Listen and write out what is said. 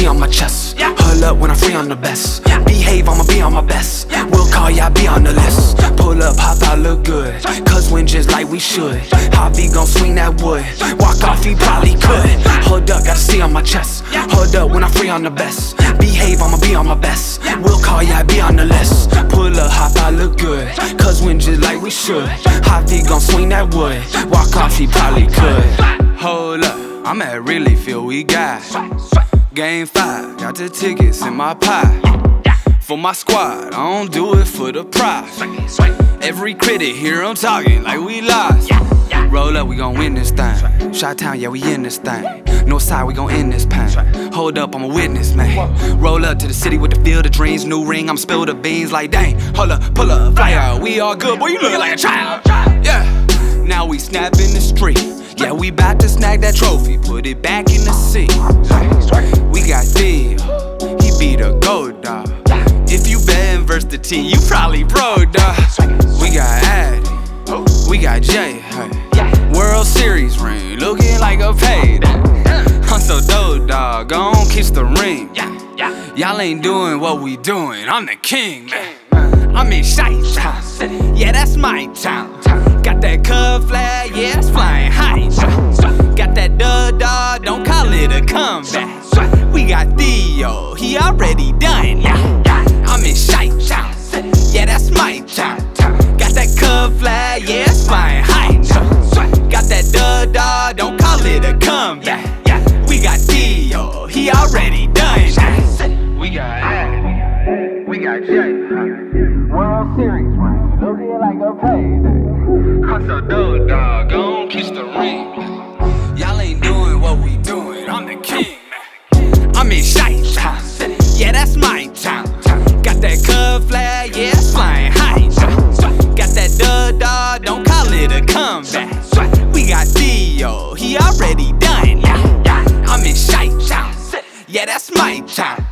On my chest, hold up when I'm free, I'm the best. Behave, I'ma be on my best. We'll call ya, be on the list. Pull up, hop out, look good. Cause win just like we should. Javi gon' swing that wood. Walk off, he probably could. Hold up, gotta see on my chest. Hold up when I'm free, I'm the best. Behave, I'ma be on my best. We'll call ya, be on the list. Pull up, hop out, look good. Cause win just like we should. Javi gon' swing that wood. Walk off, he probably could. Hold up, I'm at really feel we got. Game five, got the tickets in my pie. For my squad, I don't do it for the prize. Every critic here, I'm talking like we lost. Roll up, we gon' win this thing. Shot town, yeah, we in this thing. North side, we gon' end this pain. Hold up, I'm a witness, man. Roll up to the city with the field of dreams, new ring. I'm spill the beans like dang. Hold up, pull up, fly out. We all good, boy. You looking like a child. Yeah. Now we snap in the street. Yeah, we bout to snag that trophy, put it back in the seat. We got Theo, he beat a gold dog. If you betting versus the team, you probably pro dog. We got Addy, we got Jay. World Series ring, looking like a payday. I'm so dope, dog. Go on, kiss the ring. Y'all ain't doing what we doing. I'm the king, man. I'm in Chi Town. Yeah, that's my town. Got that cub flag, yeah, got Theo, he already done. I'm in Town. Yeah, that's my town. Got that cub flag, yeah, it's flying high. Got that dud dog, don't call it a comeback. We got Theo, he already done. We got we got Jay. World Series ring, looking like a payday. I'm so dope, dog. Go on, kiss the ring. I'm in Chi Town. Yeah, that's my town. Got that cub flag, yeah, it's flying high. Got that dud dog, don't call it a comeback. We got Theo, he already done. I'm in Chi Town. Yeah, that's my town.